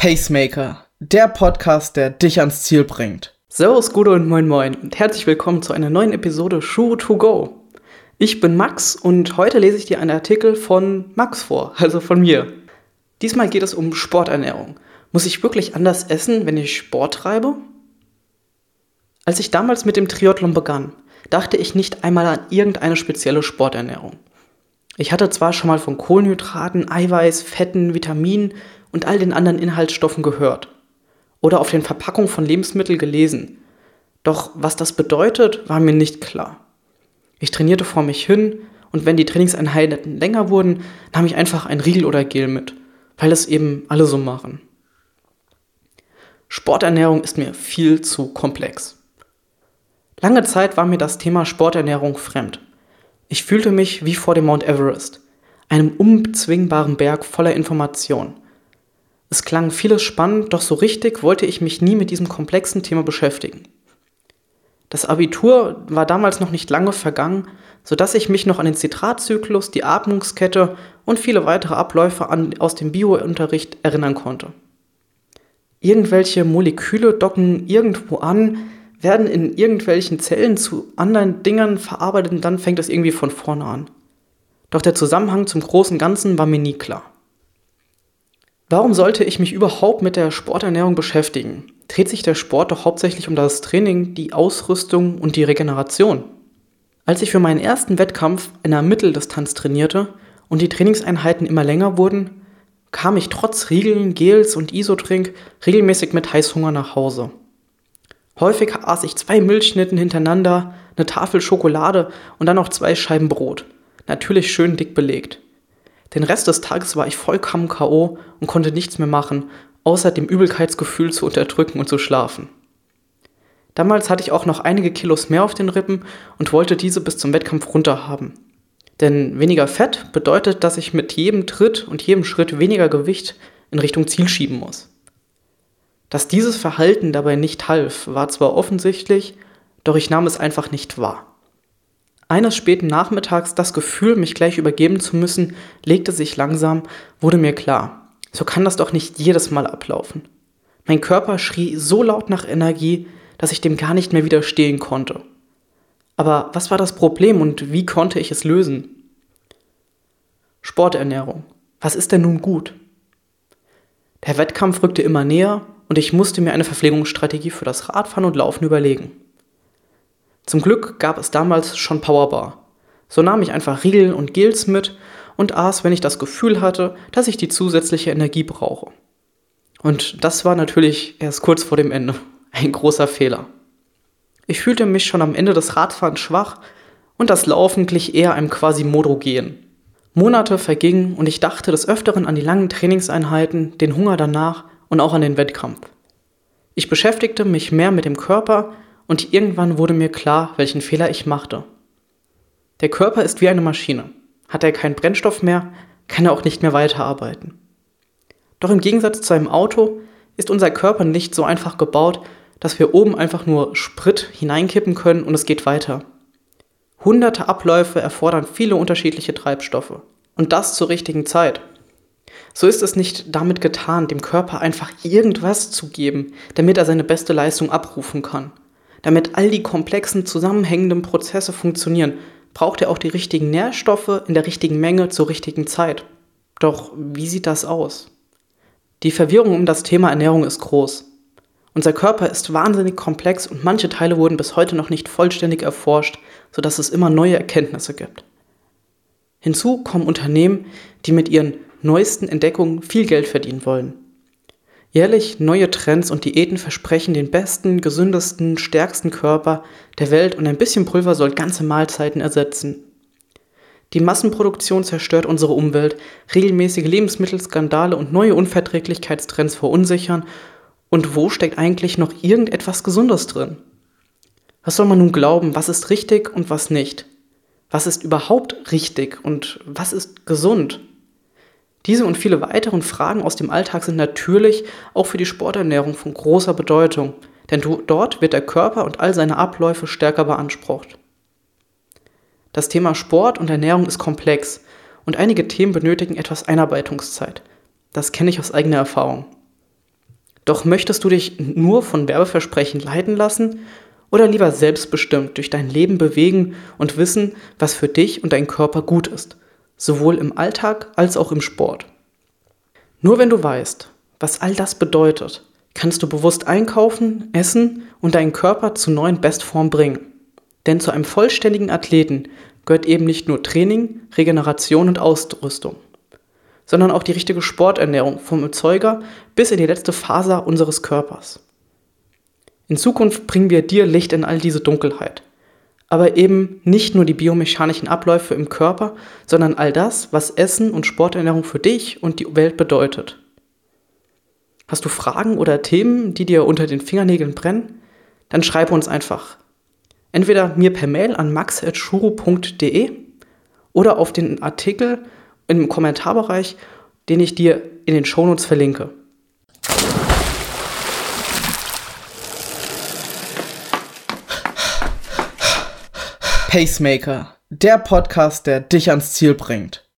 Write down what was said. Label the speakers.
Speaker 1: Pacemaker, der Podcast, der dich ans Ziel bringt.
Speaker 2: Servus, Gude und Moin Moin und herzlich willkommen zu einer neuen Episode Shoe to Go. Ich bin Max und heute lese ich dir einen Artikel von Max vor, also von mir. Diesmal geht es um Sporternährung. Muss ich wirklich anders essen, wenn ich Sport treibe? Als ich damals mit dem Triathlon begann, dachte ich nicht einmal an irgendeine spezielle Sporternährung. Ich hatte zwar schon mal von Kohlenhydraten, Eiweiß, Fetten, Vitaminen und all den anderen Inhaltsstoffen gehört oder auf den Verpackungen von Lebensmitteln gelesen. Doch was das bedeutet, war mir nicht klar. Ich trainierte vor mich hin und wenn die Trainingseinheiten länger wurden, nahm ich einfach ein Riegel oder Gel mit, weil es eben alle so machen. Sporternährung ist mir viel zu komplex. Lange Zeit war mir das Thema Sporternährung fremd. Ich fühlte mich wie vor dem Mount Everest, einem unbezwingbaren Berg voller Informationen. Es klang vieles spannend, doch so richtig wollte ich mich nie mit diesem komplexen Thema beschäftigen. Das Abitur war damals noch nicht lange vergangen, sodass ich mich noch an den Zitratzyklus, die Atmungskette und viele weitere Abläufe an, aus dem Biounterricht erinnern konnte. Irgendwelche Moleküle docken irgendwo an, werden in irgendwelchen Zellen zu anderen Dingern verarbeitet und dann fängt es irgendwie von vorne an. Doch der Zusammenhang zum großen Ganzen war mir nie klar. Warum sollte ich mich überhaupt mit der Sporternährung beschäftigen? Dreht sich der Sport doch hauptsächlich um das Training, die Ausrüstung und die Regeneration. Als ich für meinen ersten Wettkampf in der Mitteldistanz trainierte und die Trainingseinheiten immer länger wurden, kam ich trotz Riegeln, Gels und Isotrink regelmäßig mit Heißhunger nach Hause. Häufig aß ich zwei Milchschnitten hintereinander, eine Tafel Schokolade und dann noch zwei Scheiben Brot. Natürlich schön dick belegt. Den Rest des Tages war ich vollkommen K.O. und konnte nichts mehr machen, außer dem Übelkeitsgefühl zu unterdrücken und zu schlafen. Damals hatte ich auch noch einige Kilos mehr auf den Rippen und wollte diese bis zum Wettkampf runter haben. Denn weniger Fett bedeutet, dass ich mit jedem Tritt und jedem Schritt weniger Gewicht in Richtung Ziel schieben muss. Dass dieses Verhalten dabei nicht half, war zwar offensichtlich, doch ich nahm es einfach nicht wahr. Eines späten Nachmittags das Gefühl, mich gleich übergeben zu müssen, legte sich langsam, wurde mir klar. So kann das doch nicht jedes Mal ablaufen. Mein Körper schrie so laut nach Energie, dass ich dem gar nicht mehr widerstehen konnte. Aber was war das Problem und wie konnte ich es lösen? Sporternährung. Was ist denn nun gut? Der Wettkampf rückte immer näher und ich musste mir eine Verpflegungsstrategie für das Radfahren und Laufen überlegen. Zum Glück gab es damals schon Powerbar. So nahm ich einfach Riegel und Gels mit und aß, wenn ich das Gefühl hatte, dass ich die zusätzliche Energie brauche. Und das war natürlich erst kurz vor dem Ende. Ein großer Fehler. Ich fühlte mich schon am Ende des Radfahrens schwach und das Laufen glich eher einem quasi Modrogen. Monate vergingen und ich dachte des Öfteren an die langen Trainingseinheiten, den Hunger danach und auch an den Wettkampf. Ich beschäftigte mich mehr mit dem Körper und irgendwann wurde mir klar, welchen Fehler ich machte. Der Körper ist wie eine Maschine. Hat er keinen Brennstoff mehr, kann er auch nicht mehr weiterarbeiten. Doch im Gegensatz zu einem Auto ist unser Körper nicht so einfach gebaut, dass wir oben einfach nur Sprit hineinkippen können und es geht weiter. Hunderte Abläufe erfordern viele unterschiedliche Treibstoffe. Und das zur richtigen Zeit. So ist es nicht damit getan, dem Körper einfach irgendwas zu geben, damit er seine beste Leistung abrufen kann. Damit all die komplexen zusammenhängenden Prozesse funktionieren, braucht er auch die richtigen Nährstoffe in der richtigen Menge zur richtigen Zeit. Doch wie sieht das aus? Die Verwirrung um das Thema Ernährung ist groß. Unser Körper ist wahnsinnig komplex und manche Teile wurden bis heute noch nicht vollständig erforscht, sodass es immer neue Erkenntnisse gibt. Hinzu kommen Unternehmen, die mit ihren neuesten Entdeckungen viel Geld verdienen wollen. Jährlich neue Trends und Diäten versprechen den besten, gesündesten, stärksten Körper der Welt und ein bisschen Pulver soll ganze Mahlzeiten ersetzen. Die Massenproduktion zerstört unsere Umwelt, regelmäßige Lebensmittelskandale und neue Unverträglichkeitstrends verunsichern. Und wo steckt eigentlich noch irgendetwas Gesundes drin? Was soll man nun glauben, was ist richtig und was nicht? Was ist überhaupt richtig und was ist gesund? Diese und viele weitere Fragen aus dem Alltag sind natürlich auch für die Sporternährung von großer Bedeutung, denn dort wird der Körper und all seine Abläufe stärker beansprucht. Das Thema Sport und Ernährung ist komplex und einige Themen benötigen etwas Einarbeitungszeit. Das kenne ich aus eigener Erfahrung. Doch möchtest du dich nur von Werbeversprechen leiten lassen oder lieber selbstbestimmt durch dein Leben bewegen und wissen, was für dich und deinen Körper gut ist, sowohl im Alltag als auch im Sport? Nur wenn du weißt, was all das bedeutet, kannst du bewusst einkaufen, essen und deinen Körper zu neuen Bestform bringen. Denn zu einem vollständigen Athleten gehört eben nicht nur Training, Regeneration und Ausrüstung, sondern auch die richtige Sporternährung vom Erzeuger bis in die letzte Faser unseres Körpers. In Zukunft bringen wir dir Licht in all diese Dunkelheit. Aber eben nicht nur die biomechanischen Abläufe im Körper, sondern all das, was Essen und Sporternährung für dich und die Welt bedeutet. Hast du Fragen oder Themen, die dir unter den Fingernägeln brennen? Dann schreibe uns einfach. Entweder mir per Mail an max.shuru.de oder auf den Artikel im Kommentarbereich, den ich dir in den Shownotes verlinke.
Speaker 1: Pacemaker, der Podcast, der dich ans Ziel bringt.